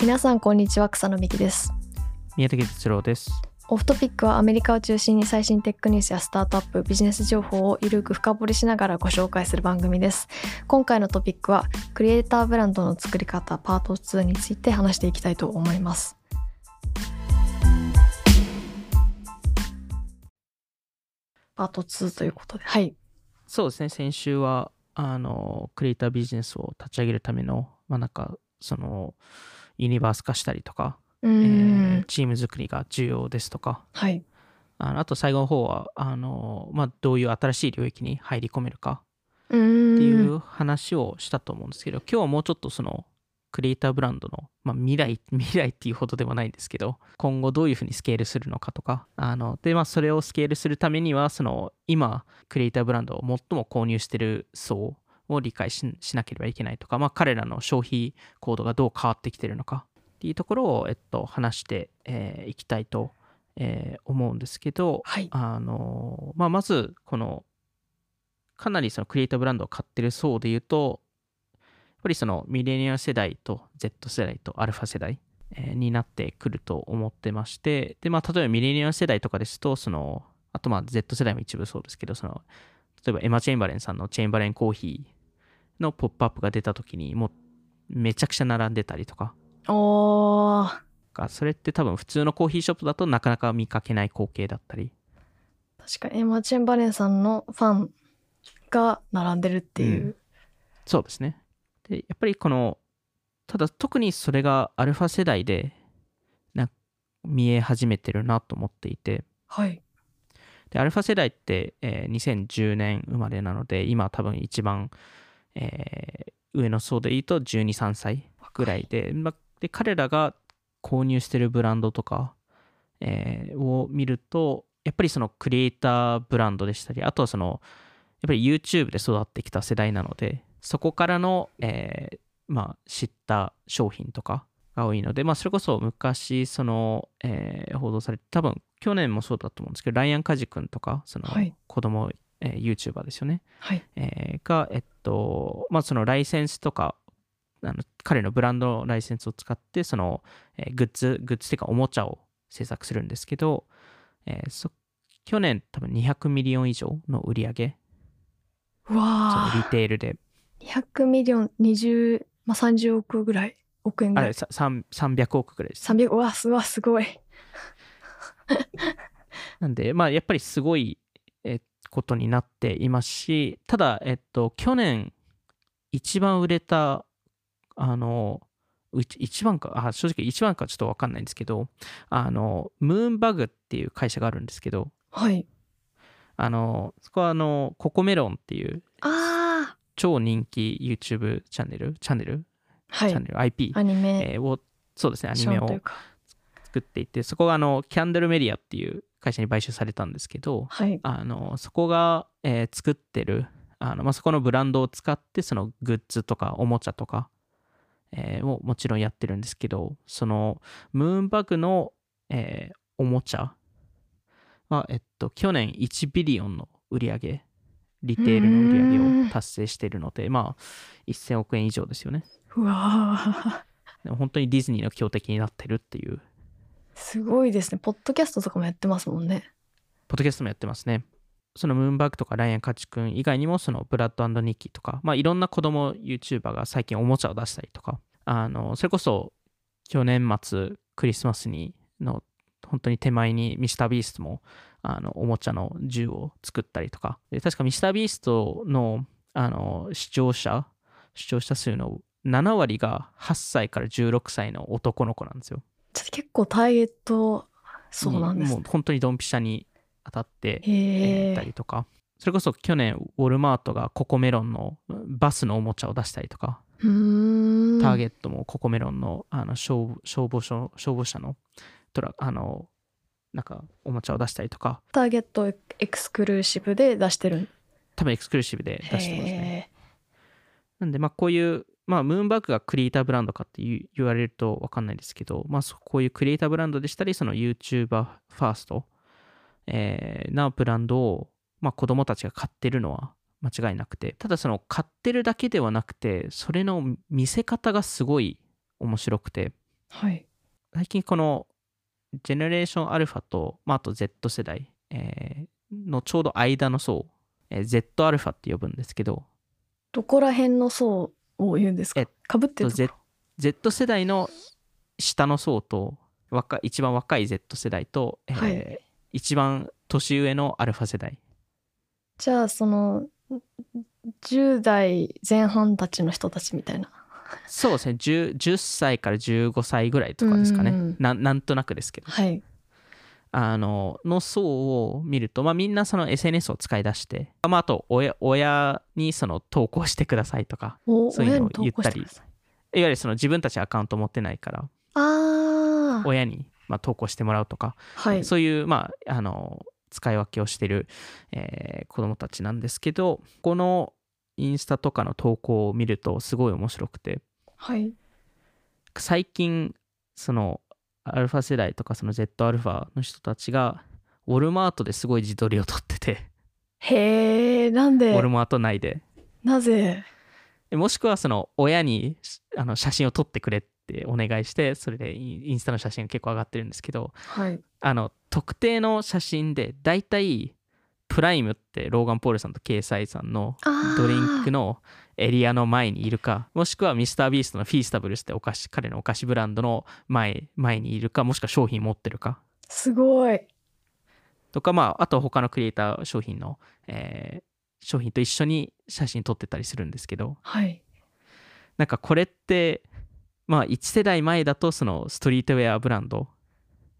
皆さんこんにちは草野美希です。宮崎哲郎です。オフトピックはアメリカを中心に最新テックニュースやスタートアップビジネス情報をゆるく深掘りしながらご紹介する番組です。今回のトピックはクリエイターブランドの作り方パート2について話していきたいと思います。パート2ということではい。そうですね、先週は、あの、クリエイタービジネスを立ち上げるための、まあなんか、その、ユニバース化したりとか、えん。ーチーム作りが重要ですとか、はい。あのあと最後の方は、あの、まあどういう新しい領域に入り込めるか。っていう話をしたと思うんですけど、今日はもうちょっとその、クリエイターブランドの、まあ、未来、未来っていうほどでもないんですけど、今後どういうふうにスケールするのかとか、あの、で、まあ、それをスケールするためには、その、今、クリエイターブランドを最も購入してる層を理解ししなければいけないとか、まあ、彼らの消費行動がどう変わってきてるのかっていうところを、えっと、話してい、えーいきたいと、えー思うんですけど、はい。あの、まあ、まず、この、かなりそのクリエイターブランドを買ってる層で言うと、やっぱりそのミレニアル世代と Z 世代とアルファ世代、えーになってくると思ってまして、で、まあ、例えばミレニアル世代とかですと、その、あとまあ Z 世代も一部そうですけど、その、例えばエマ・チェンバレンさんのチェンバレンコーヒーのポップアップが出た時に、もうめちゃくちゃ並んでたりとか、おそれって多分普通のコーヒーショップだとなかなか見かけない光景だったり、確かに。エマ・チェンバレンさんのファンが並んでるっていう、そうですね。で、やっぱりこの、ただ特にそれがアルファ世代でな見え始めてるなと思っていて、はい。で、アルファ世代って、えー2010年生まれなので、今多分一番、えー上の層で言うと12、3歳ぐらいで、まで彼らが購入してるブランドとか、えーを見ると、やっぱりそのクリエイターブランドでしたり、あとはその、やっぱり YouTube で育ってきた世代なので、そこからの、えーまあ、知った商品とかが多いので、まあ、それこそ昔、その、えー報道されて、多分去年もそうだと思うんですけど、ライアン・カジ君とか、そのはい。子供、えー YouTuber ですよね。はい。えーが、えっと、まあ、そのライセンスとか、あの彼のブランドのライセンスを使って、その、えーグッズ、グッズっていうかおもちゃを制作するんですけど、えーそ去年多分200 million 以上の売り上げ、うわ retail で、200 million 20、まあ、30億ぐらい億円ぐあれ、らいさ3 300億ぐらいです。300うわすごい なんで、まあ、やっぱりすごい、えーことになっていますし、ただ、えっと、去年、一番売れた、あの、うち一番か、あ正直一番かちょっとわかんないんですけど、あの、ムーンバグっていう会社があるんですけど、はい。あの、そこはあの、ココメロンっていうあー。超人気 YouTube チャンネル、チャンネル、はい。チャンネル、IP、アニメ。えーを、そうですね、アニメを作っていて、そこがあの、キャンドルメディアっていう会社に買収されたんですけど、はい。あのそこが、えー作ってるあの、まあ、そこのブランドを使ってそのグッズとかおもちゃとか、えーをもちろんやってるんですけどそのムーンバグの、えーおもちゃは、えっと、去年1ビリオンの売り上げリテールの売り上げを達成しているのでまあ1000億円以上ですよね。うわー。でも本当にディズニーの強敵になってるっていうすごいですねポッドキャストとかもやってますもんねポッドキャストもやってますね。そのムーンバーグとかライアン・カチ君以外にも、そのブラッドニッキーとか、まあいろんな子供 YouTuber が最近おもちゃを出したりとか、あの、それこそ去年末クリスマスにの本当に手前にミスタービーストもあのおもちゃの銃を作ったりとか、で確かミスタービーストのあの視聴者、視聴者数の7割が8歳から16歳の男の子なんですよ。結構ターゲットそうなんです。ねもう本当にドンピシャに当たって、へえーたえりとか、それこそ去年、ウォルマートがココメロンのバスのおもちゃを出したりとか、ターゲットもココメロンのあの消消防署消防車のトラあのなんかおもちゃを出したりとか、ターゲットエクスクルーシブで出してる。多分エクスクルーシブで出してますね。へなんで、まあ、こういう、まあ、ムーンバッグがクリエイターブランドかって言われると分かんないですけど、まあ、そこういうクリエイターブランドでしたり、その YouTuber ファースト、えーなブランドを、まあ、子供たちが買ってるのは間違いなくて、ただその買ってるだけではなくて、それの見せ方がすごい面白くて、はい。最近このジェネレーションアルファと、まあ、あと Z 世代、えーのちょうど間の層、えー Z アルファって呼ぶんですけどどこら辺の層を言うんですか？えっかぶってるとこ Z, Z 世代の下の層と若い一番若い Z 世代と、えーはい。一番年上のアルファ世代。じゃあその10代前半たちの人たちみたいな。そうですね。10, 10歳から15歳ぐらいとかですかね。うんなんとなくですけど。はいあのの層を見ると、まあ、みんなその SNS を使い出して、まあ、あと親親にその投稿してくださいとかおそういうのを親に投稿してください。いわゆるその自分たちアカウント持ってないからああ親にまあ投稿してもらうとか、はい。そういう、まあ、あの使い分けをしてる、えー子供たちなんですけどこのインスタとかの投稿を見るとすごい面白くて。はい。最近そのアルファ世代とかその Z アルファの人たちがウォルマートですごい自撮りを撮ってて。へえなんで？ウォルマート内で。なぜ？でもしくはその親にあの写真を撮ってくれってお願いしてそれでインスタの写真が結構上がってるんですけどはい。あの特定の写真でだいたいプライムってローガン・ポールさんとケイサイさんのドリンクのエリアの前にいるかもしくはミスタービーストのフィースタブルスってお菓子彼のお菓子ブランドの前前にいるかもしくは商品持ってるか。すごい。とかまああと他のクリエイター商品の、えー商品と一緒に写真撮ってたりするんですけど。はい。なんかこれってまあ1世代前だとそのストリートウェアブランド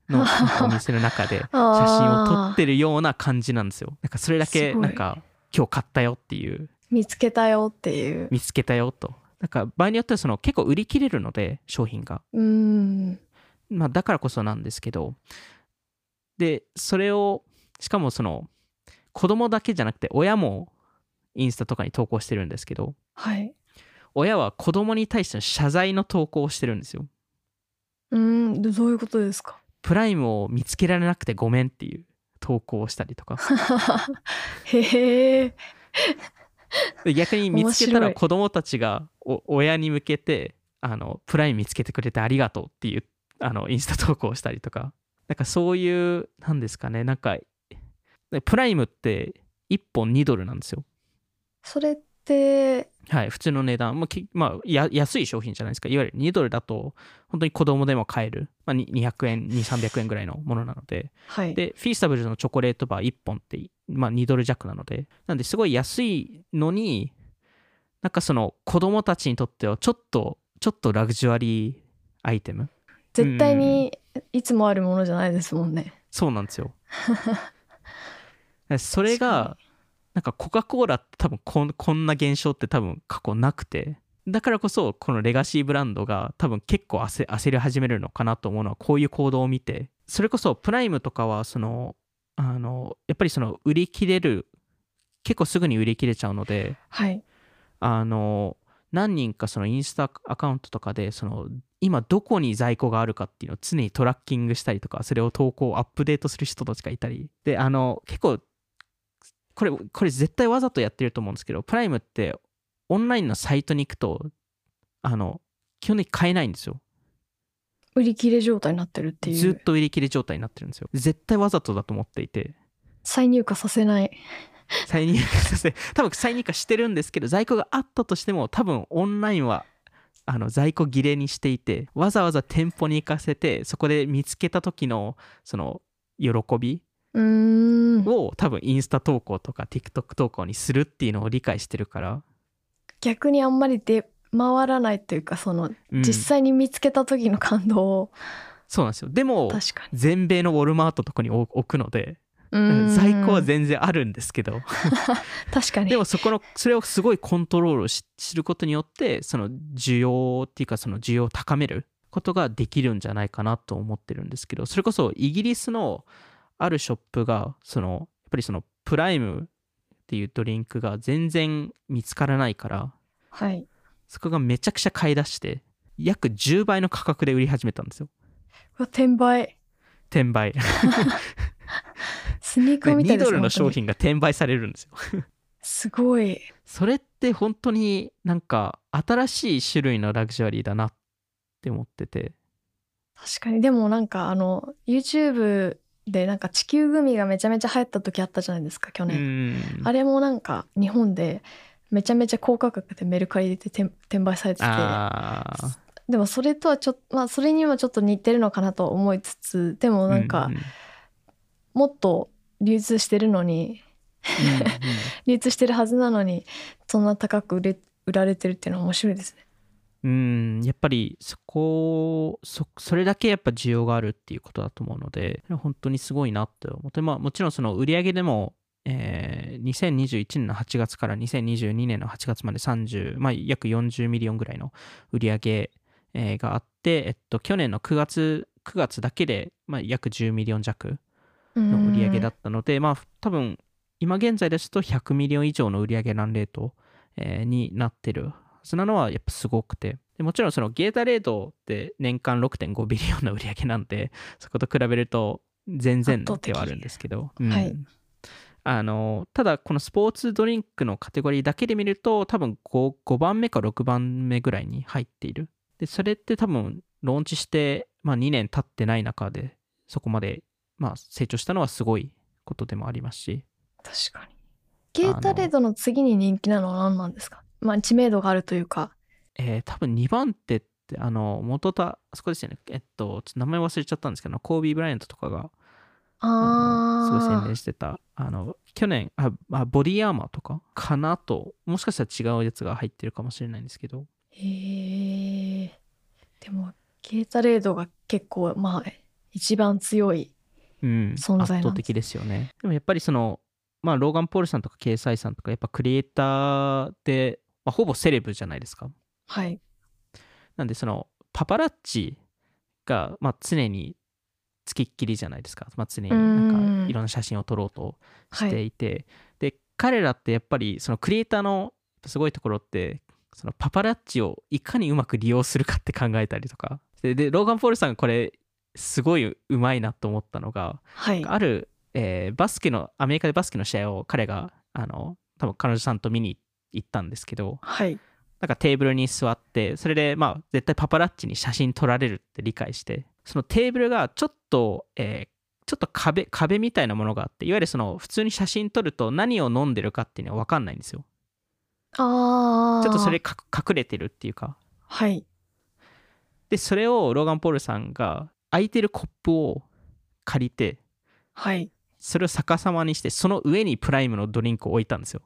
の お店の中で写真を撮ってるような感じなんですよ。なんかそれだけなんか今日買ったよっていう見つけたよっていう。見つけたよと。なんか場合によってはその結構売り切れるので商品が。うーん。まあだからこそなんですけど。でそれをしかもその子供だけじゃなくて親もインスタとかに投稿してるんですけど。はい。親は子供に対しての謝罪の投稿をしてるんですよ。うーん。でどういうことですか？プライムを見つけられなくてごめんっていう投稿をしたりとか。へえで 逆に見つけたら子供たちがお親に向けてあのプライム見つけてくれてありがとうっていうあのインスタ投稿をしたりとか。なんかそういうなんですかね。なんかでプライムって1本2ドルなんですよ。それって。はい普通の値段、まあきまあ、や安い商品じゃないですか。いわゆる2ドルだと本当に子供でも買える、まあ、に200円2300円ぐらいのものなので。はい。でフィースタブルズのチョコレートバー1本って、まあ、2ドル弱なので。なんですごい安いのになんかその子供たちにとってはちょっとちょっとラグジュアリーアイテム？絶対にいつもあるものじゃないですもんね。そうなんですよ。それがなんかコカ・コーラって多分こんこんな現象って多分過去なくて。だからこそこのレガシーブランドが多分結構焦焦り始めるのかなと思うのはこういう行動を見て。それこそプライムとかはそのあのやっぱりその売り切れる結構すぐに売り切れちゃうので。はい。あの何人かそのインスタアカウントとかでその今どこに在庫があるかっていうのを常にトラッキングしたりとかそれを投稿アップデートする人たちがいたり。であの結構これこれ絶対わざとやってると思うんですけどプライムってオンラインのサイトに行くとあの基本的に買えないんですよ。売り切れ状態になってるっていう。ずっと売り切れ状態になってるんですよ。絶対わざとだと思っていて。再入荷させない。再入荷させ 多分再入荷してるんですけど在庫があったとしても多分オンラインはあの在庫切れにしていてわざわざ店舗に行かせてそこで見つけた時のその喜びを多分インスタ投稿とか TikTok 投稿にするっていうのを理解してるから、逆にあんまり出回らないというかそのうん。実際に見つけた時の感動を。そうなんですよ。でも確かに。全米のウォルマートとかに置置くので在庫は全然あるんですけど。確かに。でもそこのそれをすごいコントロールしすることによってその需要っていうかその需要を高めることができるんじゃないかなと思ってるんですけどそれこそイギリスのあるショップがそのやっぱりそのプライムっていうドリンクが全然見つからないからはい。そこがめちゃくちゃ買い出して約10倍の価格で売り始めたんですよ。うわ転売。転売。スニーカーみたい2ですドルの商品が転売されるんですよ。すごい。それって本当になんか新しい種類のラグジュアリーだなって思ってて。確かに。でもなんかあの YouTube でなんか地球グミがめちゃめちゃ流行った時あったじゃないですか去う年、ん。あれもなんか日本でめちゃめちゃ高価格でメルカリで転転売されてて。でもそれとはちょっとまあそれにはちょっと似てるのかなと思いつつでもなんかううもっと流通してるのに 流通してるはずなのにそんな高く売れ売られてるっていうのは面白いですね。うん、やっぱりそこそ、それだけやっぱ需要があるっていうことだと思うので、本当にすごいなって思って、まあもちろんその売り上げでも、えー2021年の8月から2022年の8月まで30、まあ約40 million ぐらいの売り上げ、えーがあって、えっと、去年の9月、9月だけで、まあ、約10 million 弱の売り上げだったので、まあ多分今現在ですと100 million 以上の売り上げ run rate、えーになってるなのはやっぱすごくて。でもちろんそのゲータレードって年間6.5 billion の売り上げなんで そこと比べると全然ではあるんですけど、はい。あのただこのスポーツドリンクのカテゴリーだけで見ると多分 5, 5番目か6番目ぐらいに入っている。でそれって多分ローンチして、まあ、2年経ってない中でそこまで、まあ、成長したのはすごいことでもありますし。確かに。ゲータレードの次に人気なのは何なんですか？まあ知名度があるというか。えー多分2番手ってあの元田あそこですよねえっと名前忘れちゃったんですけどコービー・ブライアントとかがあのすごい宣あ伝してたあの去年ああボディアーマーとかかなともしかしたら違うやつが入ってるかもしれないんですけどあ。へえ。でもゲータレードが結構まあ一番強い。うん、存在なんです圧倒的ですよね。でもやっぱりその、まあ、ローガン・ポールさんとかケイサイさんとか、やっぱクリエイターで、まあ、ほぼセレブじゃないですか。はい。なんで、その、パパラッチが、まあ、常につきっきりじゃないですか。まあ、常になんうんかいろんな写真を撮ろうとしていて、で、彼らってやっぱり、そのクリエイターのすごいところって、そのパパラッチをいかにうまく利用するかって考えたりとか。で、でローガン・ポールさんがこれ、すごいうまいなと思ったのが、はい。ある、えーバスケのアメリカでバスケの試合を彼があの多分彼女さんと見に行ったんですけどはい。なんかテーブルに座ってそれでまあ絶対パパラッチに写真撮られるって理解してそのテーブルがちょっと、えーちょっと壁壁みたいなものがあっていわゆるその普通に写真撮ると何を飲んでるかっていうのは分かんないんですよああ。ちょっとそれか隠れてるっていうかはい。でそれをローガン・ポールさんが空いてるコップを借りてはい。それを逆さまにしてその上にプライムのドリンクを置いたんですよ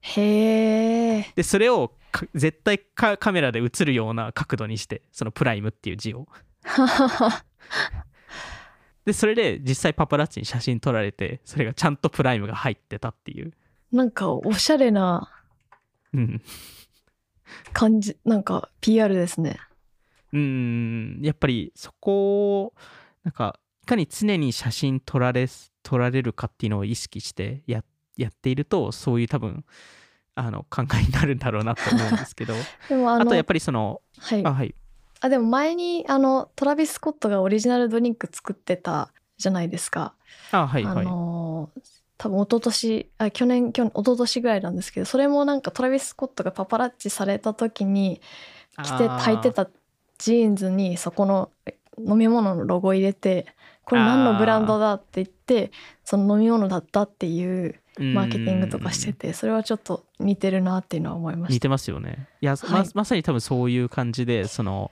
へえ。でそれをか絶対カカメラで映るような角度にしてそのプライムっていう字を でそれで実際パパラッチに写真撮られてそれがちゃんとプライムが入ってたっていう、なんかおしゃれなうん、感じ、なんか PR ですね。うんやっぱりそこをなんかいかに常に写真撮られ撮られるかっていうのを意識してややっているとそういう多分あの考えになるんだろうなと思うんですけど でもあとやっぱりそのはいあ。はいあ、でも前にあのトラビス・スコットがオリジナルドリンク作ってたじゃないですか。ああはいはい多分一昨年あ去年去年一昨年ぐらいなんですけどそれもなんかトラビス・スコットがパパラッチされた時に着て履いてたジーンズにそこの飲み物のロゴ入れてこれ何のブランドだって言ってその飲み物だったっていうマーケティングとかしててそれはちょっと似てるなっていうのは思いましてた。似ますよね。いや、はいままさに多分そういう感じでその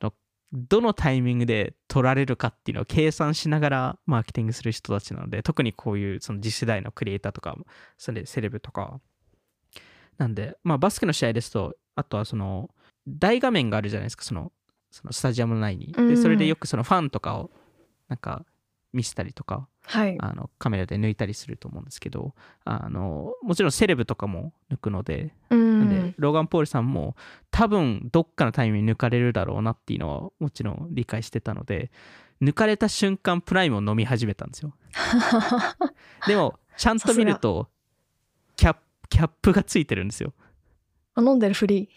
のどのタイミングで取られるかっていうのを計算しながらマーケティングする人たちなので特にこういうその次世代のクリエイターとかそれセレブとかなんで、まあ、バスケの試合ですとあとはその大画面があるじゃないですかそのそのスタジアムの内に。うんでそれでよくそのファンとかをなんか見せたりとかはい。あのカメラで抜いたりすると思うんですけどあのもちろんセレブとかも抜くのでうなんでん。ローガン・ポールさんも多分どっかのタイミングに抜かれるだろうなっていうのはもちろん理解してたので抜かれた瞬間プライムを飲み始めたんですよ でもちゃんと見るとキャップキャップがついてるんですよあ飲んでるふり。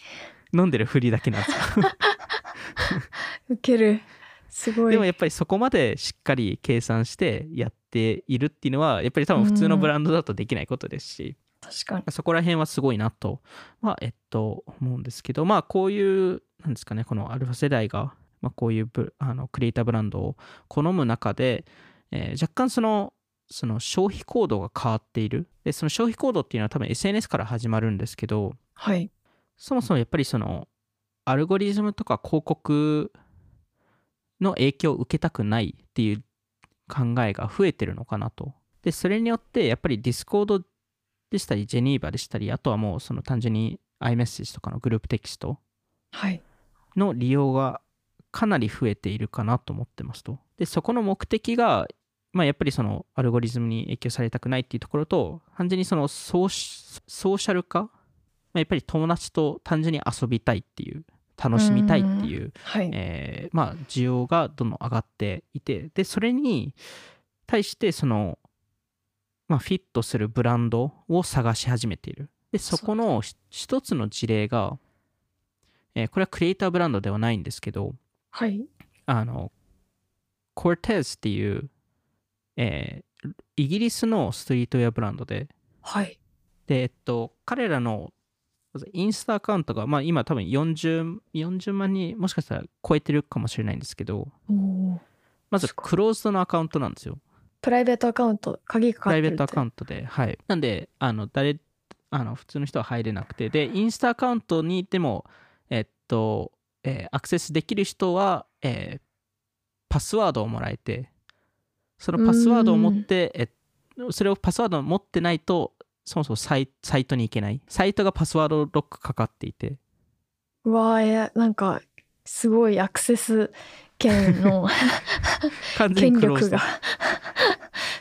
飲んでるふりだけなんですよ ウケる。すごい。でもやっぱりそこまでしっかり計算してやっているっていうのはやっぱり多分普通のブランドだとできないことですし、確かに。そこら辺はすごいなとは、えっと、思うんですけど、まあ、こういう、なんですかね、このアルファ世代がまあ、こういうブあのクリエイターブランドを好む中で、えー若干そのその消費行動が変わっているでその消費行動っていうのは多分 SNS から始まるんですけどはい。そもそもやっぱりそのアルゴリズムとか広告の影響を受けたくないっていう考えが増えてるのかなと。で、それによってやっぱりディスコードでしたり、ジェニーバでしたり、あとはもうその単純に iMessage とかのグループテキストはい。の利用がかなり増えているかなと思ってますと。で、そこの目的が、まあ、やっぱりそのアルゴリズムに影響されたくないっていうところと、単純にそのソーシソーシャル化、まあ、やっぱり友達と単純に遊びたいっていう、楽しみたいっていう、はい。えーまあ、需要がどんどん上がっていて、で、それに対して、その、まあ、フィットするブランドを探し始めている。で、そこのひ一つの事例が、えーこれはクリエイターブランドではないんですけど、はい。あの、コルテーズっていう、えーイギリスのストリートウェアブランドで、はい。で、えっと、彼らのインスタアカウントが、まあ今多分40、40万人もしかしたら超えてるかもしれないんですけど。まずクローズドのアカウントなんですよ。プライベートアカウント、鍵かプライベートアカウンントで。はい。なんで、あの、誰、あの、普通の人は入れなくて、で、インスタアカウントにでも、えっと、えーアクセスできる人は、えーパスワードをもらえて、そのパスワードを持って、えそれをパスワードを持ってないと、そもそもサイサイトに行けない。サイトがパスワードロックかかっていて、うわーえなんか、すごいアクセス権の 権力が。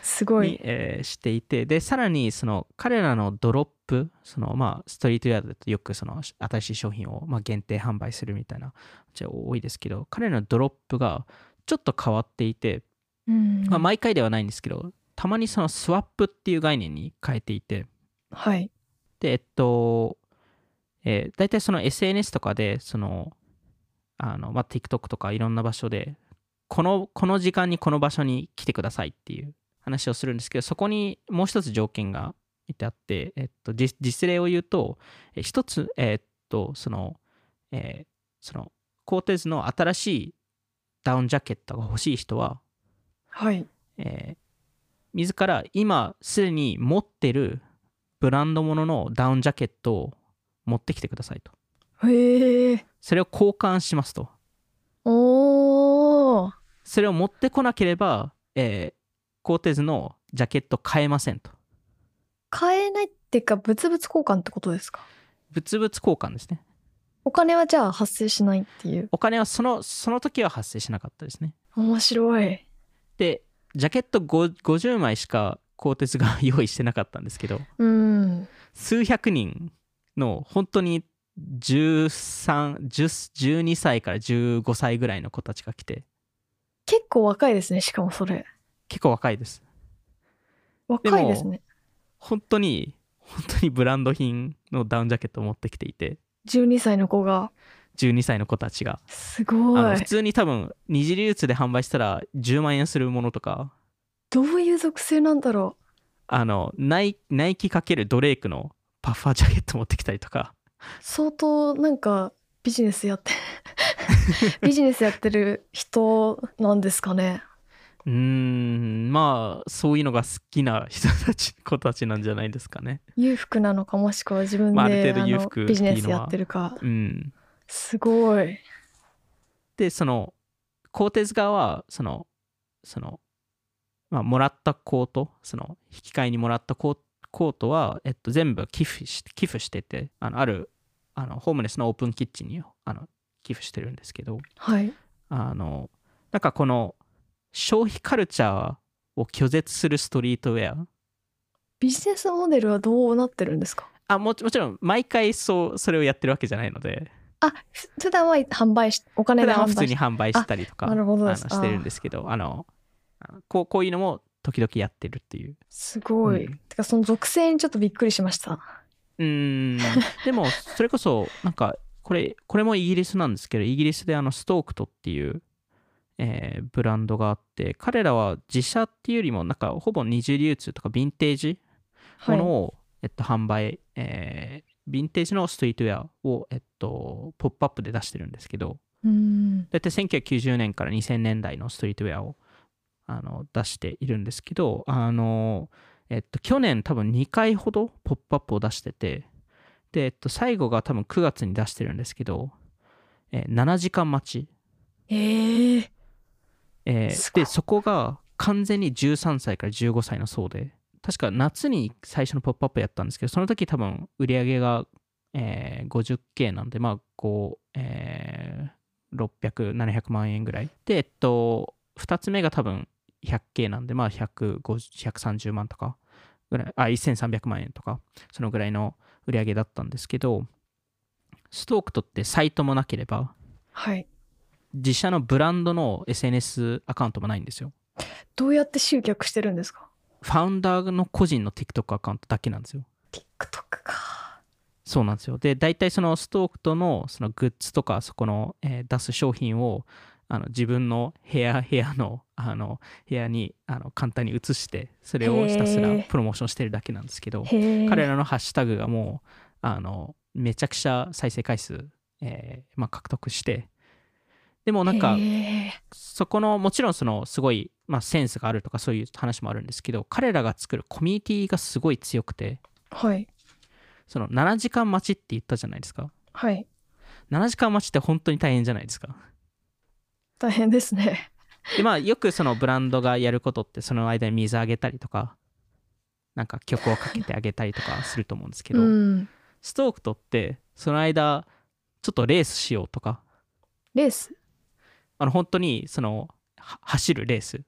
すごにい。、えーしていて。でさらにその彼らのドロップそのまあストリートウェアだとよくその新しい商品をまあ限定販売するみたいなじゃ多いですけど彼らのドロップがちょっと変わっていて、うん。まあ、毎回ではないんですけどたまにそのスワップっていう概念に変えていてはい。でえっと、えー、大体その SNS とかでそのあの、まあ、TikTok とかいろんな場所でこのこの時間にこの場所に来てくださいっていう話をするんですけどそこにもう一つ条件がいてあって、えっと、実実例を言うとえ一つ、えっとその、えーそのコーテーズの新しいダウンジャケットが欲しい人は、はい。えー自ら今すでに持ってるブランドもののダウンジャケットを持ってきてくださいと。へえ。それを交換しますと。おお。それを持ってこなければ、えーコーテーズのジャケット買えませんと。買えないっていうか、物々交換ってことですか？物々交換ですね。お金はじゃあ発生しないっていう。お金はそのその時は発生しなかったですね。面白い。で、ジャケット5 50枚しかコーテーズが用意してなかったんですけど、うん。数百人の本当に13、10 12歳から15歳ぐらいの子たちが来て、結構若いですね、しかもそれ。結構若いです。若いですね。本当に、本当にブランド品のダウンジャケットを持ってきていて、12歳の子が。12歳の子たちが。すごい普。通に多分、二次流通で販売したら10万円するものとか、どういう属性なんだろあの、ナイナイキ×ドレイクのパファージャケット持ってきたりとか、う。相当なんかビジネスやって、ビジネスやってる人なんですかね？うーん、まあ、そういうのが好きな人たち、子たちなんじゃないですかね。裕福なのかもしくは自分で、まあある程度裕福ビジネスやってるか。うん。すごい。で、その、コーテーズ側は、その、その、まあ、もらったコート、その、引き換えにもらったコートは、えっと、全部寄付し寄付してて、あの、ある、あの、ホームレスのオープンキッチンに、あの、寄付してるんですけど、はい。あの、なんかこの、消費カルチャーを拒絶するストリートウェア、ビジネスモデルはどうなってるんですか？あもちもちろん毎回そうそれをやってるわけじゃないので。あ、ふ普段は販売し、お金普で販売し段は普通に販売したりとかあなるほどしてるんですけどあのこうこういうのも時々やってるっていうすごい。うんてか、その属性にちょっとびっくりしました。うーんでもそれこそなんかこれこれもイギリスなんですけどイギリスであのストークトっていう、えーブランドがあって彼らは自社っていうよりもなんかほぼ二次流通とかヴィンテージはい。ものを、えっと、販売、えーヴィンテージのストリートウェアを、えっと、ポップアップで出してるんですけど、ううん大体1990年から2000年代のストリートウェアをあの出しているんですけど、あの、えっと、去年多分2回ほどポップアップを出してて、で、えっと、最後が多分9月に出してるんですけど、えー7時間待ち。えええーで、そこが完全に13歳から15歳の層で、確か夏に最初のポップアップやったんですけど、その時多分売り上げが、えー 50K なんで、まあ、こう、えー600、700万円ぐらい。で、えっと、2つ目が多分 100K なんで、まあ、150 130万とかぐらい、あ、1300万円とか、そのぐらいの売り上げだったんですけど、ストークトってサイトもなければ、はい自社のブランドの SNS アカウントもないんですよ。どうやって集客してるんですか？ファウンダーの個人の TikTok アカウントだけなんですよ。TikTok かそうなんですよ。で、大体そのストークとのそのグッズとか、そこの、えー出す商品をあの自分の部屋、部屋のあの部屋にあの簡単に移して、それをひたすらプロモーションしてるだけなんですけど、彼らのハッシュタグがもう、あの、めちゃくちゃ再生回数、えーまあ、獲得して、でもなんか、そこのもちろんそのすごい、まあ、センスがあるとかそういう話もあるんですけど彼らが作るコミュニティがすごい強くてはい。その7時間待ちって言ったじゃないですか。はい。7時間待ちって本当に大変じゃないですか大変ですね。でまあよくそのブランドがやることってその間に水あげたりとかなんか曲をかけてあげたりとかすると思うんですけど、うん。ストークトってその間ちょっとレースしようとか。レース？あの本当にそのは走るレース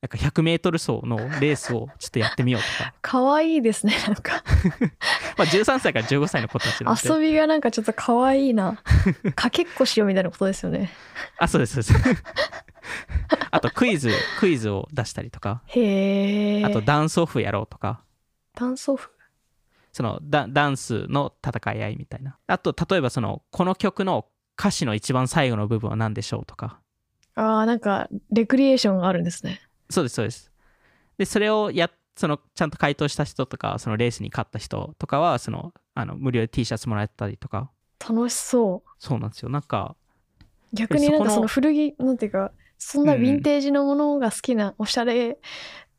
なんか 100m 走のレースをちょっとやってみようとか。可愛いですねなんか。まあ、13歳から15歳の子たちなんで。遊びがなんかちょっと可愛いな。かけっこしようみたいなことですよね。あ、そうです、そうです。あと、クイズ、クイズを出したりとか、へえあと、ダンスオフやろうとか、ダンスオフ？そのダダンスの戦い合いみたいな。あと、例えば、その、この曲の歌詞の一番最後の部分は何でしょうとか。ああなんかレクリエーションがあるんですねそうです、そうです。で、それをや、その、ちゃんと回答した人とか、そのレースに勝った人とかは、その、あの、無料で T シャツもらえたりとか、楽しそうそうなんですよ。なんか、逆になんかそこの古着なんていうかそんなヴィンテージのものが好きなおしゃれ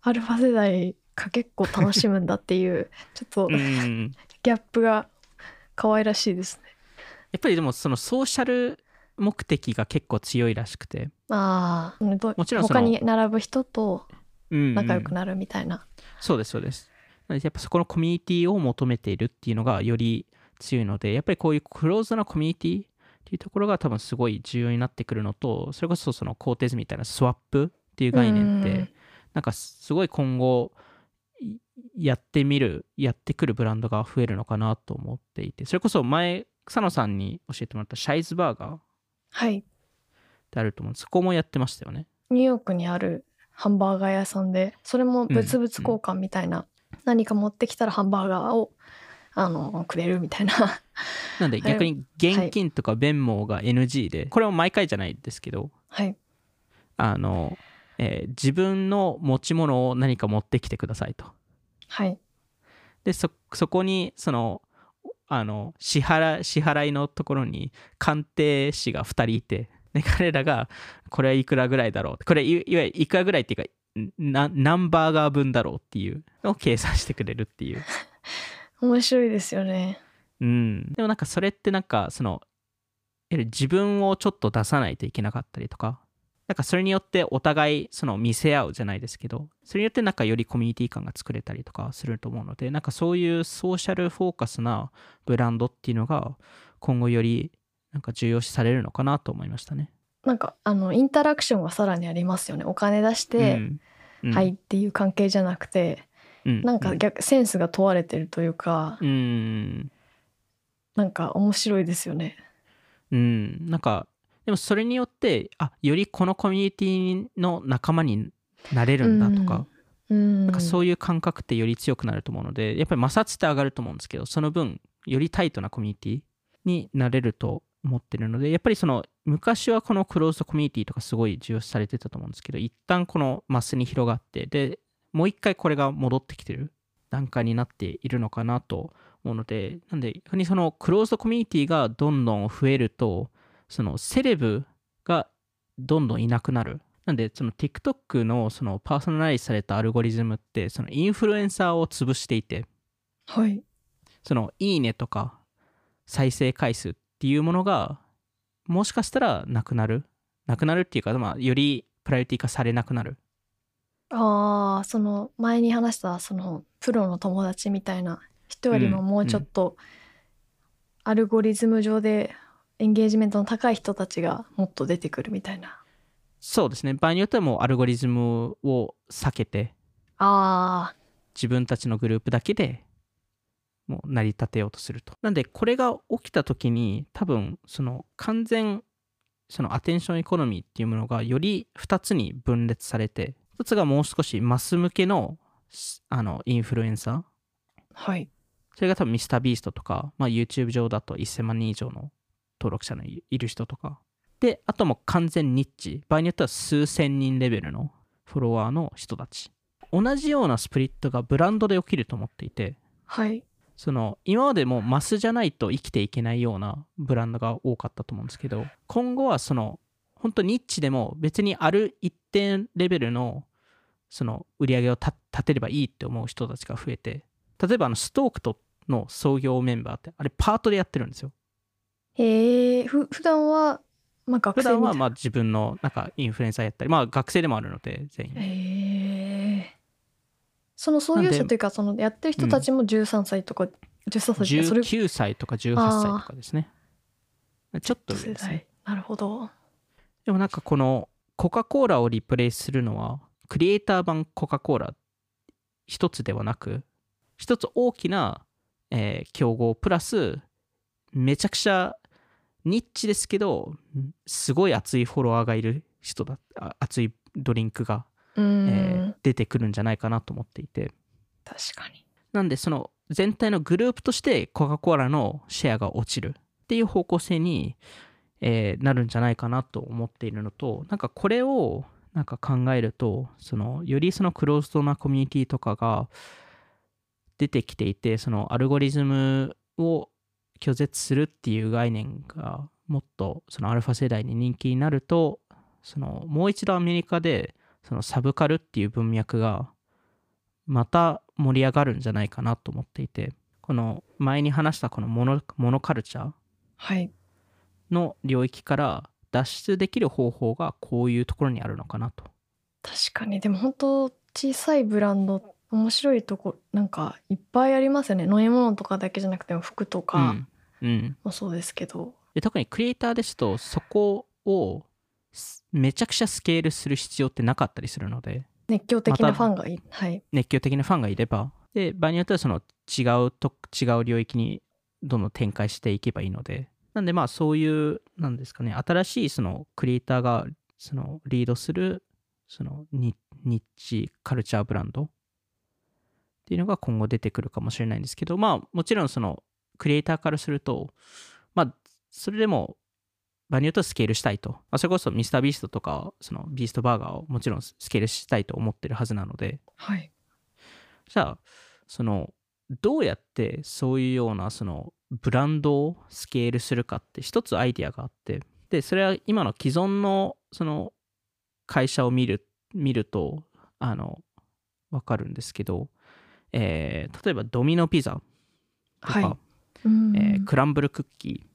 アルファ世代かけっこ楽しむんだっていう ちょっとうん。ギャップが可愛らしいですねやっぱりでも、そのソーシャル目的が結構強いらしくて、ああもちろん他に並ぶ人とうんうん。仲良くなるみたいな、そうですそうです。なのでやっぱそこのコミュニティを求めているっていうのがより強いのでやっぱりこういうクローズドなコミュニティっていうところが多分すごい重要になってくるのとそれこそそのコーテーズみたいなスワップっていう概念って、うんなんかすごい今後いやってみるやってくるブランドが増えるのかなと思っていてそれこそ前草野さんに教えてもらったシャイズバーガー。っはいてあると思う。んですそこもやってましたよね。ニューヨークにあるハンバーガー屋さんでそれも物々交換みたいな、何か持ってきたらハンバーガーをあのくれるみたいな。なんで逆に現金とか弁網が NG で、これは毎回じゃないですけどはい。あの、えー自分の持ち物を何か持ってきてくださいと。はい。で、そ、そこに、その、あの、支払い、支払いのところに鑑定士が2人いて、で、彼らが、これはいくらぐらいだろう。これい、いわゆるいくらぐらいっていうか、な何バーガー分だろうっていうのを計算してくれるっていう。面白いですよねうん。でもなんかそれってなんか、その、自分をちょっと出さないといけなかったりとか、なんかそれによってお互いその見せ合うじゃないですけど、それによってなんかよりコミュニティ感が作れたりとかすると思うので、なんかそういうソーシャルフォーカスなブランドっていうのが今後よりなんか重要視されるのかなと思いましたね。なんかあのインタラクションがさらにありますよね。お金出して、うんうん。はいっていう関係じゃなくて、うんなんか逆センスが問われてるというか、うん、なんか面白いですよね。うん、なんかでもそれによってあよりこのコミュニティの仲間になれるんだとか、うん。なんかそういう感覚ってより強くなると思うのでやっぱり摩擦って上がると思うんですけどその分よりタイトなコミュニティになれると思ってるのでやっぱりその昔はこのクローズドコミュニティとかすごい重要視されてたと思うんですけど一旦このマスに広がってでもう一回これが戻ってきてる段階になっているのかなと思うのでなんで逆にそのクローズドコミュニティがどんどん増えるとそのセレブがどんどんいなくなる。なんで、その TikTok のそのパーソナライズされたアルゴリズムって、そのインフルエンサーを潰していて、はい。そのいいねとか再生回数っていうものが、もしかしたらなくなる。なくなるっていうか、まあ、よりプライオリティ化されなくなる。ああ、その前に話したそのプロの友達みたいな人よりもうんもうちょっとアルゴリズム上でエンゲージメントの高い人たちがもっと出てくるみたいな。そうですね。場合によってはもうアルゴリズムを避けて、ああ、自分たちのグループだけでもう成り立てようとすると。なんでこれが起きた時に多分その完全そのアテンションエコノミーっていうものがより2つに分裂されて1つがもう少しマス向けのすあのインフルエンサーはい。それが多分ミスタービーストとか、まあ、YouTube 上だと1000万人以上の登録者のいいる人とかであともう完全ニッチ場合によっては数千人レベルのフォロワーの人たち同じようなスプリットがブランドで起きると思っていてはい。その今までもマスじゃないと生きていけないようなブランドが多かったと思うんですけど今後はその本当ニッチでも別にある一定レベルのその売り上げをた立てればいいって思う人たちが増えて例えばあのストークトの創業メンバーってあれパートでやってるんですよ。へえ、ふ普段はまあ学普生みた段はいまあ自分のなんかインフルエンサーやったりまあ学生でもあるので全員。その創業者というかそのやってる人たちも13歳とか、13歳とかそれ19歳とか18歳とかですねちょっと上世ですね代。なるほど。でもなんかこのコカ・コーラをリプレイするのはクリエイター版コカ・コーラ一つではなく一つ大きな、えー競合プラスめちゃくちゃニッチですけどすごい熱いフォロワーがいる人だあ熱いドリンクが、えー出てくるんじゃないかなと思っていて確かに。なんでその全体のグループとしてコカ・コーラのシェアが落ちるっていう方向性に、えーなるんじゃないかなと思っているのとなんかこれをなんか考えるとそのよりそのクローズドなコミュニティとかが出てきていてそのアルゴリズムを拒絶するっていう概念がもっとそのアルファ世代に人気になるとそのもう一度アメリカでそのサブカルっていう文脈がまた盛り上がるんじゃないかなと思っていてこの前に話したこのモノモノカルチャーはい。の領域から脱出できる方法がこういうところにあるのかなと。確かに。でも本当小さいブランド面白いとこなんかいっぱいありますよね。飲み物とかだけじゃなくても服とかうん。うん、もそうですけど、で特にクリエイターですとそこをすめちゃくちゃスケールする必要ってなかったりするので。熱狂的なファンがいはい。熱狂的なファンがいれば。で場合によってはその違うと違う領域にどんどん展開していけばいいので。なんでまあそういうなんですかね。新しいそのクリエイターがそのリードするそのニニッチカルチャーブランド。っていうのが今後出てくるかもしれないんですけどまあもちろんそのクリエイターからするとまあそれでも場によってはスケールしたいと、まあ、それこそミスタービーストとかそのビーストバーガーをもちろんスケールしたいと思ってるはずなので。はい。じゃあそのどうやってそういうようなそのブランドをスケールするかって一つアイディアがあって。でそれは今の既存のその会社を見る見るとあの分かるんですけど、えー例えばドミノピザとか、はい。うん。えークランブルクッキー。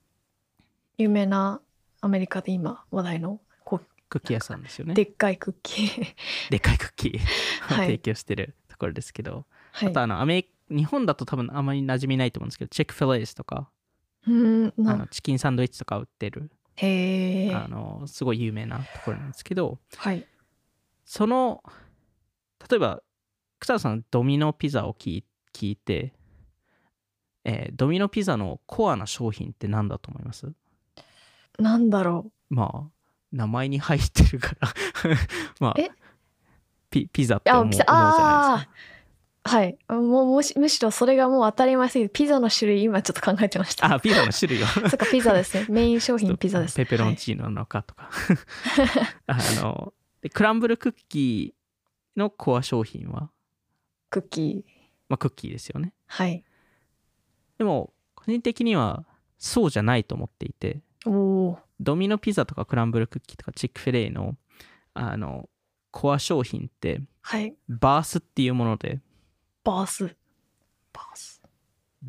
有名なアメリカで今話題のこクッキー屋さんですようね。でっかいクッキー。でっかいクッキー。提供してるところですけど、はい。あとあのアメリ日本だと多分あまり馴染みないと思うんですけどチェックフィレイズとか。うんあのなチキンサンドイッチとか売ってる。へえあのすごい有名なところなんですけど。はい。その例えば草野さんドミノピザを聞い聞いて、えードミノピザのコアな商品って何だと思います？なんだろまあ名前に入ってるから。まあえ？ピピザっうて思う思うじピザゃないですか。はい。もうもしむしろそれがもう当たり前すぎてピザの種類今ちょっと考えてました。あピザの種類を。そっかピザですね。メイン商品ピザです。ペペロンはいチーノなのかとか、あのでクランブルクッキーのコア商品は、クッキー。まあ、クッキーですよね。はい。でも個人的にはそうじゃないと思っていてドミノピザとかクランブルクッキーとかチックフィレイのあのコア商品ってはい。バースっていうものでバース。バース。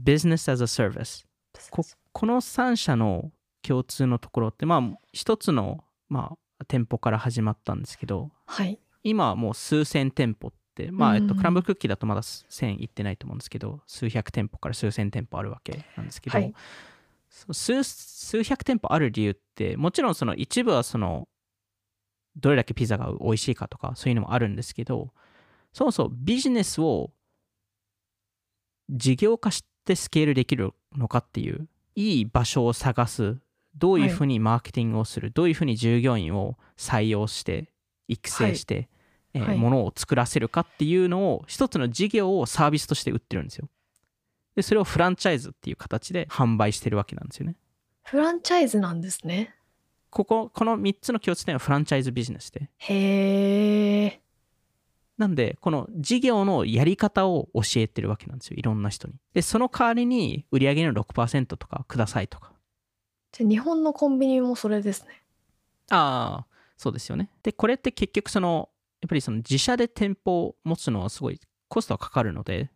Business as a Service ここの3社の共通のところってまあ一つの、まあ、店舗から始まったんですけどはい。今はもう数千店舗ってまあ、えっと、うんクランブルクッキーだとまだ1000いってないと思うんですけど数百店舗から数千店舗あるわけなんですけど、はいそ数数百店舗ある理由ってもちろんその一部はそのどれだけピザが美味しいかとかそういうのもあるんですけどそもそもビジネスを事業化してスケールできるのかっていういい場所を探す。どういうふうにマーケティングをする、どういうふうに従業員を採用して育成して、えーはい。ものを作らせるかっていうのを一つの事業をサービスとして売ってるんですよでそれをフランチャイズっていう形で販売してるわけなんですよねフランチャイズなんですね。こここの3つの共通点はフランチャイズビジネスでへえ。なんでこの事業のやり方を教えてるわけなんですよいろんな人にでその代わりに売上の6%とかくださいとかじゃあ日本のコンビニもそれですね。ああそうですよねでこれって結局そのやっぱりその自社で店舗を持つのはすごいコストがかかるので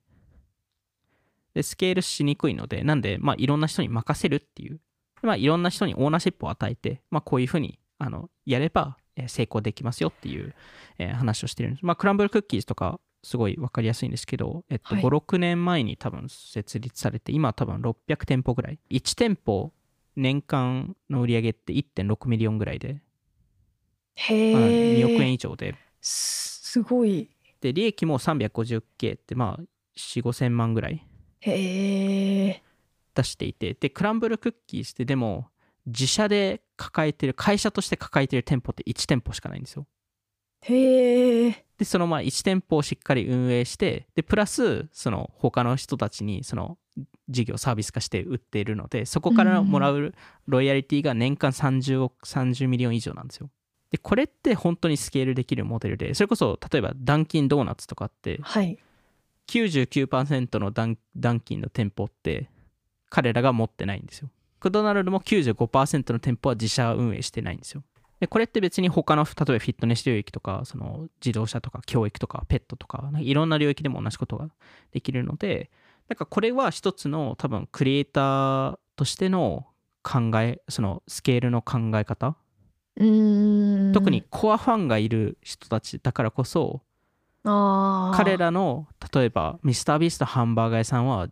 でスケールしにくいのでなんでまあいろんな人に任せるっていう。まあいろんな人にオーナーシップを与えてまあこういうふうにあのやればえー成功できますよっていう、えー話をしてるんです。まあクランブルクッキーズとかすごい分かりやすいんですけど、えっと、はい。56年前に多分設立されて今は多分600店舗ぐらい。1店舗年間の売り上げって1.6 million ぐらいでへまあえ。2億円以上で、すすごい。で、利益も 350K って、まあ、4、5千万ぐらいへえ。出していて、で、クランブルクッキーして、でも、自社で抱えてる、会社として抱えてる店舗って1店舗しかないんですよ。へえ。で、そのまあ1店舗をしっかり運営して、で、プラス、その他の人たちに、その事業サービス化して売っているので、そこからもらうロイヤリティが年間30億、30 million 以上なんですよ。で、これって本当にスケールできるモデルで、それこそ、例えばダンキンドーナツとかって、はい。99%のダンダンキンの店舗って彼らが持ってないんですよ。マクドナルドも95%の店舗は自社運営してないんですよ。でこれって別に他の例えばフィットネス領域とかその自動車とか教育とかペットとかなんかいろんな領域でも同じことができるのでなんかこれは一つの多分クリエイターとしての考えそのスケールの考え方？特にコアファンがいる人たちだからこそ。彼らの例えばミスタービーストハンバーガー屋さんは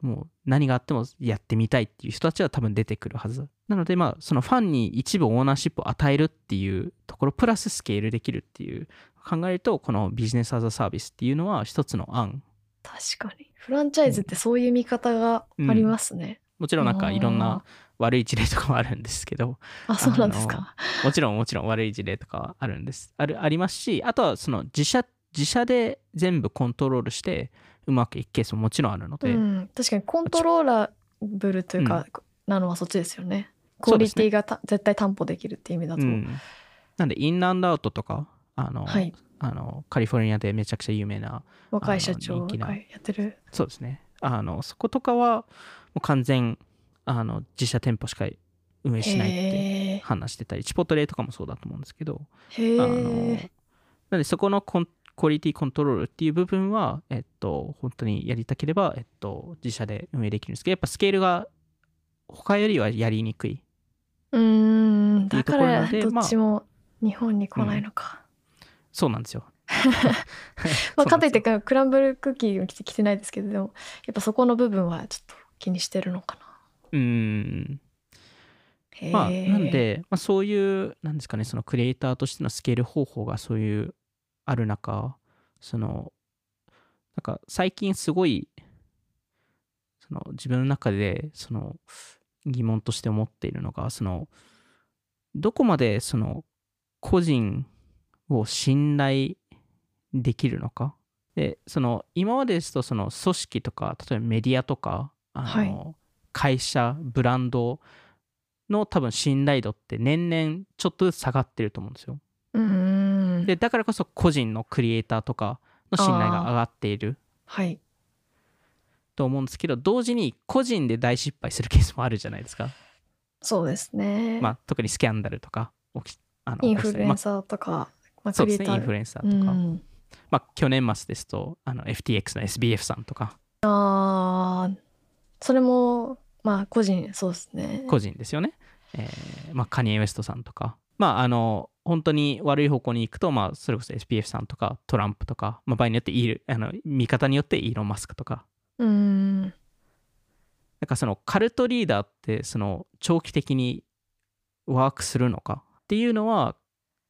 もう何があってもやってみたいっていう人たちは多分出てくるはず。なのでまあそのファンに一部オーナーシップを与えるっていうところプラススケールできるっていう考えるとこのビジネスアザサービスっていうのは一つの案。確かに。フランチャイズってそういう見方がありますね。もちろんなんかいろんあな悪い事例とかもあるんですけど。あ、そうなんですか。もちろんもちろん悪い事例とかはあるんです。あるありますしあとはその自社自社で全部コントロールしてうまくいくケースももちろんあるので、うん。確かにコントローラブルというか、なのはそっちですよね。クオリティがた、絶対担保できるっていう意味だと。うん、なんでインランドアウトとかあの、はい。あのカリフォルニアでめちゃくちゃ有名な若い社長がやってる。そうですねあのそことかはもう完全あの自社店舗しか運営しないってへ話してたりチポトレとかもそうだと思うんですけどあのえ。なんでそこのコンクオリティコントロールっていう部分は、えっと、本当にやりたければ、えっと、自社で運営できるんですけど、やっぱスケールが他よりはやりにくい。うーん。だからどっちも日本に来ないのか。そうなんですよ。まあ、かといってクランブルクッキーを着てないですけどでもやっぱそこの部分はちょっと気にしてるのかな。うーん。まあ、なんで、まあ、そういう、なんですかね、そのクリエイターとしてのスケール方法がそういう、ある中、その、なんか最近すごい、その自分の中で、その疑問として思っているのが、その、どこまでその個人を信頼できるのか？で、その今までですとその組織とか、例えばメディアとか、あのはい会社、ブランドの多分信頼度って年々ちょっとずつ下がってると思うんですよ。で、だからこそ個人のクリエイターとかの信頼が上がっているはい。と思うんですけど、同時に個人で大失敗するケースもあるじゃないですか。そうですね。まあ、特にスキャンダルとか起きあのインフルエンサーとか、まあ、そうですね、インフルエンサーとか。うんまあ、去年末ですと、あの FTX の SBF さんとか、ああ、それも、まあ、個人、そうですね。個人ですよね。えーまあ、カニエ・ウエストさんとか、まあ、あの、本当に悪い方向に行くと、まあ、それこそ SPF さんとか、トランプとか、まあ、場合によってイール、あの、見方によってイーロン・マスクとか、うん。なんかそのカルトリーダーって、その長期的にワークするのか？っていうのは、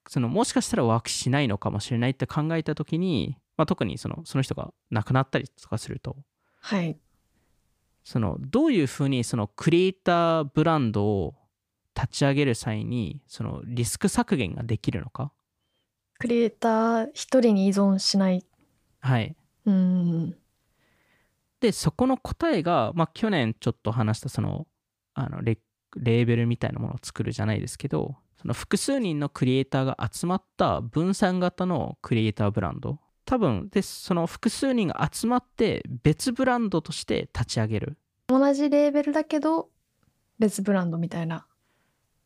そのもしかしたらワークしないのかもしれないって考えたときに、まあ、特にそのその人が亡くなったりとかすると、はい。そのどういうふうにそのクリエイターブランドを立ち上げる際にそのリスク削減ができるのか？クリエイター一人に依存しない。はいうん。でそこの答えが、まあ、去年ちょっと話したそのあのレレーベルみたいなものを作るじゃないですけどその複数人のクリエイターが集まった分散型のクリエイターブランド多分でその複数人が集まって別ブランドとして立ち上げる同じレーベルだけど、別ブランドみたいな。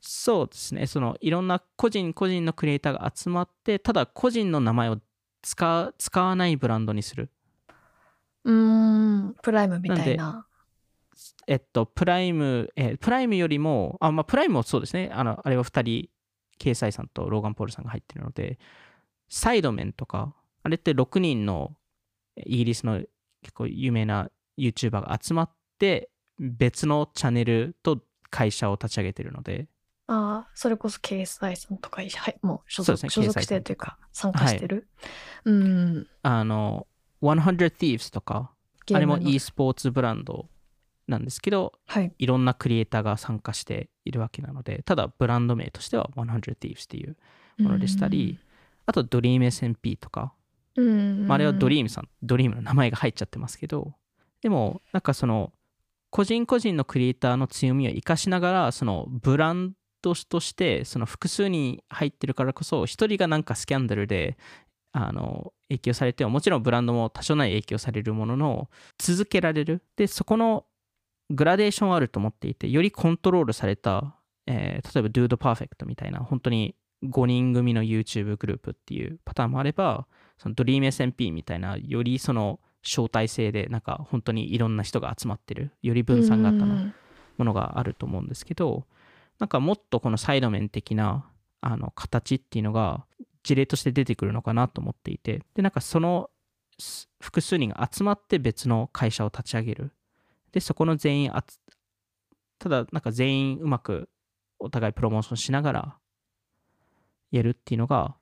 そうですね。そのいろんな個人個人のクリエイターが集まって、ただ個人の名前を使使わないブランドにする。うーん。プライムみたいな。えっと、プライム、えープライムよりも、あ、まあ、プライムもそうですね。あの、あれは2人、ケイサイさんとローガン・ポールさんが入ってるので、サイドメンとか、あれって6人のイギリスの結構有名な YouTuber が集まって、別のチャンネルと会社を立ち上げてるので、ああ、それこそ KSI さんとか、はい、もう所属,、ね所属してるというか、参加してる？うん。あの、100 Thieves とか、あれも e スポーツブランドなんですけど、はい。いろんなクリエイターが参加しているわけなので、ただブランド名としては100 Thieves っていうものでしたり、あと DreamSMP とか、うん、まあ、あれはドリリームさん、ドリームの名前が入っちゃってますけど、でも、なんかその、個人個人のクリエイターの強みを生かしながら、そのブランドとして、その複数に入ってるからこそ、一人がなんかスキャンダルで、あの、影響されても、もちろんブランドも多少ない影響されるものの、続けられる。で、そこのグラデーションはあると思っていて、よりコントロールされた、えー例えば Dude Perfect みたいな、本当に5人組の YouTube グループっていうパターンもあれば、その DreamSMP みたいな、よりその招待制で、なんか本当にいろんな人が集まってる、より分散型のものがあると思うんですけど、なんかもっとこのサイド面的なあの形っていうのが事例として出てくるのかなと思っていて、で、なんかその複数人が集まって別の会社を立ち上げる。で、そこの全員あつ、ただなんか全員うまくお互いプロモーションしながらやるっていうのが、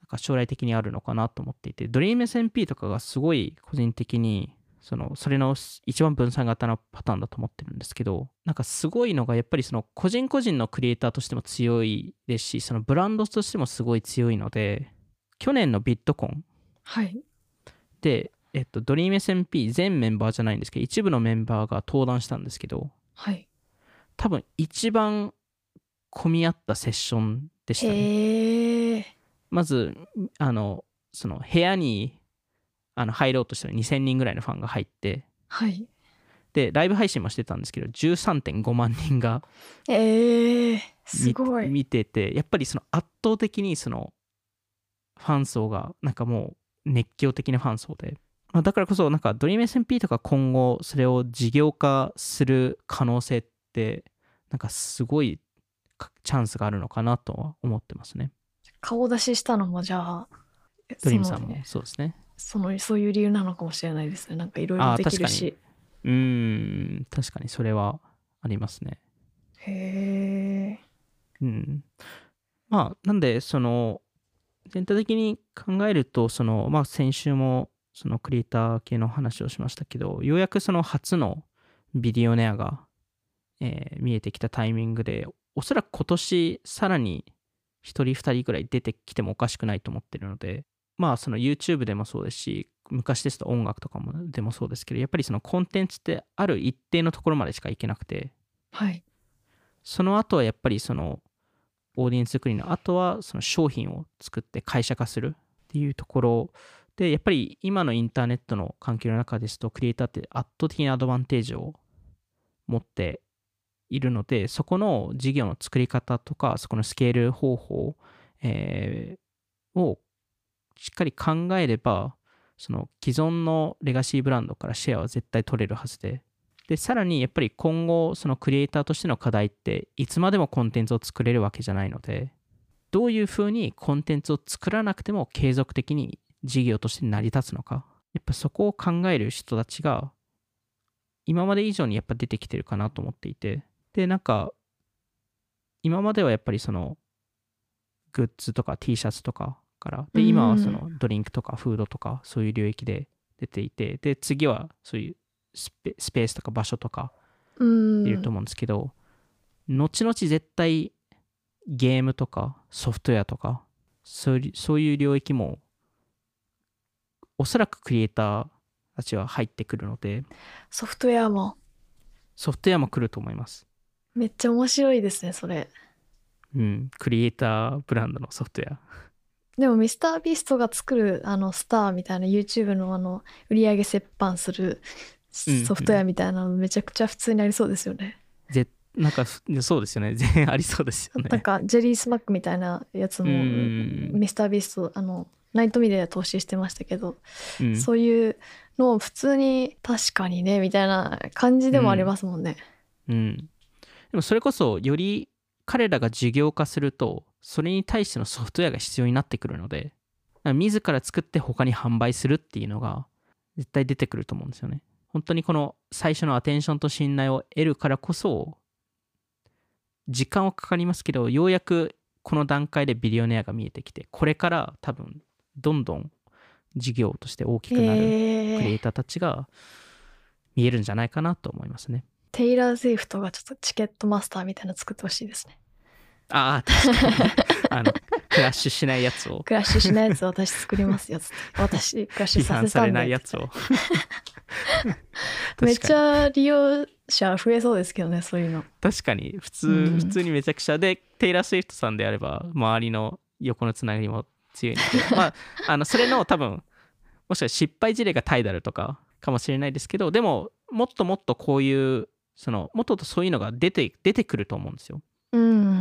なんか将来的にあるのかなと思っていて、DreamSMP とかがすごい個人的に、その、それの一番分散型のパターンだと思ってるんですけど、なんかすごいのが、やっぱりその個人個人のクリエイターとしても強いですし、そのブランドとしてもすごい強いので、去年のビットコンはい。で、えっと、DreamSMP 全メンバーじゃないんですけど、一部のメンバーが登壇したんですけど、はい。多分一番混み合ったセッションでしたね。まず、あの、その部屋にあの入ろうとしたら2000人ぐらいのファンが入って、はい。で、ライブ配信もしてたんですけど、13.5万人がええ。す見ごい。見てて、やっぱりその圧倒的にそのファン層がなんかもう熱狂的なファン層で、まあ、だからこそなんか DreamSMP とか今後それを事業化する可能性ってなんかすごいかチャンスがあるのかなとは思ってますね。顔出ししたのもじゃあ、ドリームさんもそうですね。そのそういう理由なのかもしれないですね。なんかいろいろできるし。うーん、確かにそれはありますね。へえ。うん。まあ、なんで、その、全体的に考えると、その、まあ、先週も、そのクリエイター系の話をしましたけど、ようやくその初のビデオネアが、えー見えてきたタイミングで、おそらく今年、さらに1人、2人ぐらい出てきてもおかしくないと思ってるので、まあ、その YouTube でもそうですし、昔ですと音楽とかもでもそうですけど、やっぱりそのコンテンツってある一定のところまでしかいけなくて、はい。その後はやっぱりそのオーディエンス作りの後はその商品を作って会社化するっていうところでやっぱり今のインターネットの環境の中ですとクリエイターって圧倒的なアドバンテージを持っているのでそこの事業の作り方とかそこのスケール方法、えーをしっかり考えればその既存のレガシーブランドからシェアは絶対取れるはずで。でさらにやっぱり今後そのクリエイターとしての課題っていつまでもコンテンツを作れるわけじゃないのでどういうふうにコンテンツを作らなくても継続的に事業として成り立つのか。やっぱそこを考える人たちが今まで以上にやっぱ出てきてるかなと思っていて。でなんか今まではやっぱりそのグッズとか T シャツとかから。で今はそのドリンクとかフードとかそういう領域で出ていて。で次はそういうスペースとか場所とかうん。いると思うんですけど、後々絶対ゲームとかソフトウェアとかそういうそういう領域もおそらくクリエイターたちは入ってくるのでソフトウェアも。ソフトウェアも来ると思います。めっちゃ面白いですねそれ。うん、クリエイターブランドのソフトウェア。でもミスタービーストが作るあのスターみたいな YouTube のあの売り上げ折半するうんソフトウェアみたいなのめちゃくちゃ普通にありそうですよね。ぜなんかふそうですよね。全 然ありそうですよね。なんかジェリースマックみたいなやつもうんミスタービーストあのナイトミデーで投資してましたけど、うんそういうのを普通に確かにねみたいな感じでもありますもんね。うん、でもそれこそより彼らが事業化するとそれに対してのソフトウェアが必要になってくるので自ら作って他に販売するっていうのが絶対出てくると思うんですよね本当にこの最初のアテンションと信頼を得るからこそ時間はかかりますけどようやくこの段階でビリオネアが見えてきてこれから多分どんどん事業として大きくなるクリエえイターたちが見えるんじゃないかなと思いますね。テイラー・ゼイフトがちょっとチケットマスターみたいなの作ってほしいですね。ああ、確かに。あの、クラッシュしないやつを、クラッシュしないやつ私作りますよつ。私クラッシュ批さ判されせたんでないやつを。めっちゃ利用者増えそうですけどねそういうの。確かに、普通、うん普通にめちゃくちゃで、テイラー・スウィフトさんであれば、周りの横のつながりも強いので、まあ、あの、それの多分、もしかしたら失敗事例がタイダルとかかもしれないですけど、でも、もっともっとこういう、その、もっともっとそういうのが出て、出てくると思うんですよ。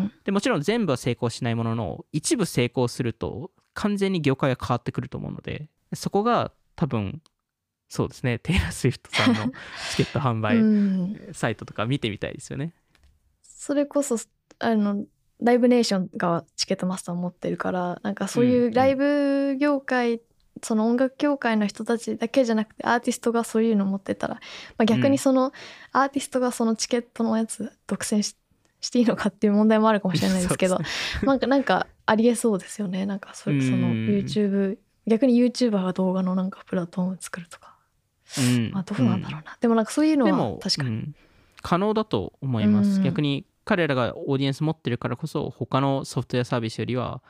うん。でもちろん全部は成功しないものの一部成功すると完全に業界が変わってくると思うのでそこが多分そうですねテイラー・スウィフトさんの チケット販う売ん、サイトとか見てみたいですよね。それこそあのライブネーションがチケットマスターを持ってるからなんかそういんううんライブ業界、その音楽業界の人たちだけじゃなくてアーティストがそういうの持ってたら、まあ、逆うんにそのアーティストがそのチケットのやつ独占ししていいのかっていう問題もあるかもしれないですけどなんかなんかありえそうですよね。なんかそそのうん。YouTube 逆に YouTuber が動画のなんかプラットフォーム作るとか、うん。まあどうなんだろうな、でもなんかそういうのは確かに、うん。可能だと思います、うん。逆に彼らがオーディエンス持ってるからこそ他のソフトウェアサービスよりは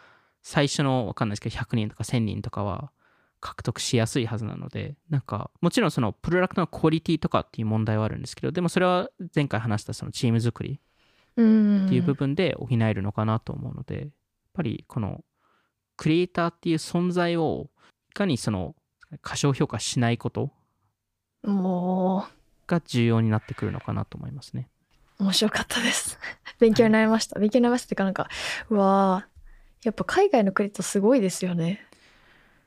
最初のわかんないですけど100人とか1000人とかは獲得しやすいはずなのでなんかもちろんそのプロダクトのクオリティとかっていう問題はあるんですけどでもそれは前回話したそのチーム作りうんっていう部分で補えるのかなと思うので、やっぱりこのクリエイターっていう存在をいかにその過小評価しないこともが重要になってくるのかなと思いますね。う面白かったです。勉強になりました、勉強になりましたっていうかなんかうわーやっぱ海外のクレジットすごいですよね。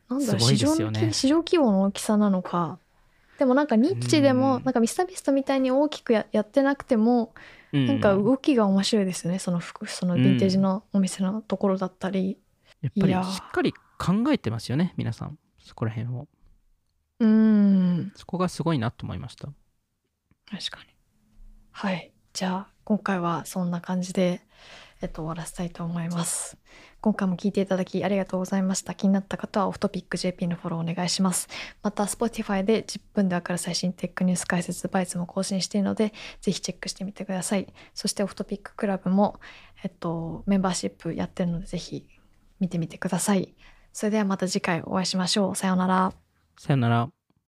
なんだろう市場市場規模の大きさなのか。でもなんかニッチでもうん。なんかミスタービストみたいに大きくややってなくてもうなんか動きが面白いですよね。その服そのヴィンテージのお店のところだったり。やっぱりしっかり考えてますよね、皆さん。そこら辺を。うーん。そこがすごいなと思いました。確かに。はい。じゃあ今回はそんな感じでえっと終わらせたいと思います今回も聞いていただきありがとうございました。気になった方はオフトピック JP のフォローお願いします。また Spotify で10分でわかる最新テックニュース解説バイツも更新しているのでぜひチェックしてみてください。そしてオフトピッククラブもえっとメンバーシップやってるのでぜひ見てみてください。それではまた次回お会いしましょう。さようなら。さよなら。